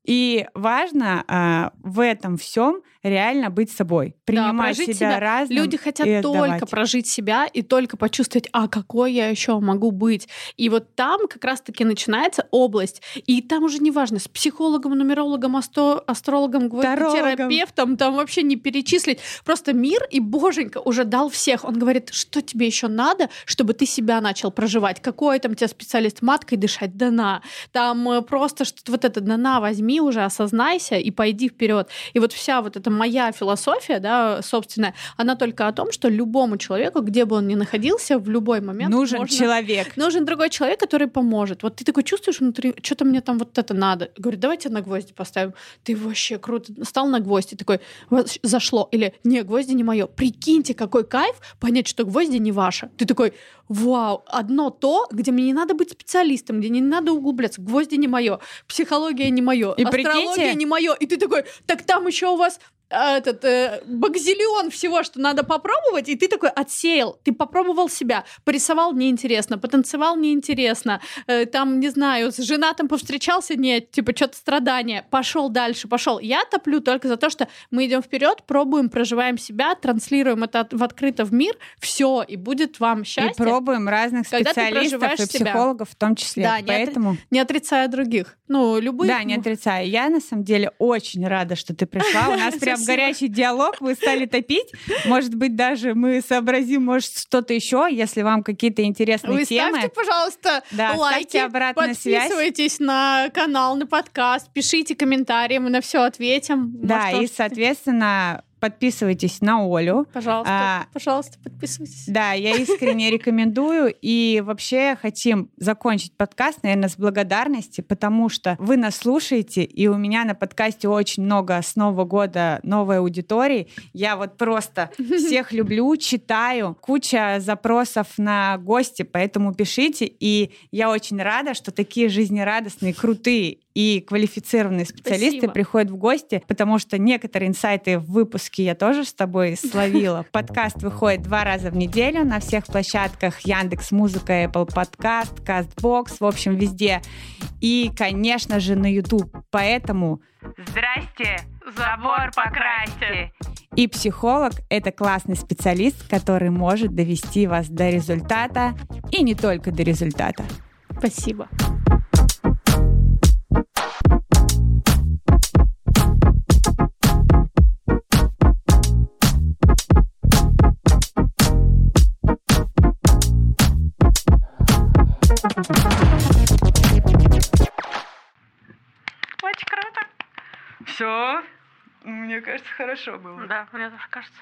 И важно э, в этом всем реально быть собой, принимать прожить себя, себя. разным. Люди хотят и только отдавать. прожить себя и только почувствовать, а какой я еще могу быть. И вот там как раз-таки начинается область. И там уже не важно, с психологом, нумерологом, асто- астрологом, гвоздотерапевтом, там вообще не перечислить. Просто мир и боженька уже дал всех. Он говорит, что тебе еще надо, чтобы ты себя начал проживать? Какой там тебе специалист маткой дышать? Да на. Там э, просто что-то вот это, да на, возьми уже, осознайся и пойди вперед. И вот вся вот эта моя философия, да, собственная, она только о том, что любому человеку, где бы он ни находился, в любой момент Нужен можно- человек. Нужен другой человек, который поможет. Вот ты такой чувствуешь внутри, что-то мне там вот это надо. Говорю, давайте на гвозди поставим. Ты вообще круто. Стал на гвозди, такой, зашло. Или, не, гвозди не мое. Прикиньте, какой кайф понять, что гвозди не ваше. Ты такой, вау, одно то, где мне не надо быть специалистом, где не надо углубляться. Гвозди не мое, психология не мое, И астрология прикиньте- не мое. И ты такой, так там еще у вас а, этот э, бакзиллион всего, что надо попробовать, и ты такой отсеял, ты попробовал себя, порисовал неинтересно, потанцевал неинтересно, э, там, не знаю, с женатым повстречался, нет, типа, что-то страдания, пошел дальше, пошел. Я топлю только за то, что мы идем вперед, пробуем, проживаем себя, транслируем это в открыто в мир, все, и будет вам счастье, И пробуем разных Когда специалистов и себя. психологов в том числе. Да, не отри- Поэтому, не отрицая других. Ну, любые. да, не отрицаю. Я на самом деле очень рада, что ты пришла. У нас прям горячий диалог, вы стали топить. Может быть, даже мы сообразим, может, что-то еще, если вам какие-то интересные Вы темы. ставьте, пожалуйста, Да, лайки, обратную связь. подписывайтесь на канал, на подкаст, пишите комментарии, мы на все ответим. Да, Может, и, соответственно, подписывайтесь на Олю. Пожалуйста, А, пожалуйста, подписывайтесь. Да, я искренне рекомендую. И вообще хотим закончить подкаст, наверное, с благодарности, потому что вы нас слушаете, и у меня на подкасте очень много с Нового года новой аудитории. Я вот просто всех люблю, читаю, куча запросов на гости, поэтому пишите. И я очень рада, что такие жизнерадостные, крутые и квалифицированные специалисты Спасибо. приходят в гости, потому что некоторые инсайты в выпуске я тоже с тобой словила. Подкаст выходит два раза в неделю на всех площадках Яндекс Музыка, Apple Podcast, Castbox, в общем, везде. И, конечно же, на YouTube. Поэтому Здрасте, забор покрасьте. И психолог — это классный специалист, который может довести вас до результата и не только до результата. Спасибо. Очень Все, мне кажется, хорошо было. Да, мне тоже кажется.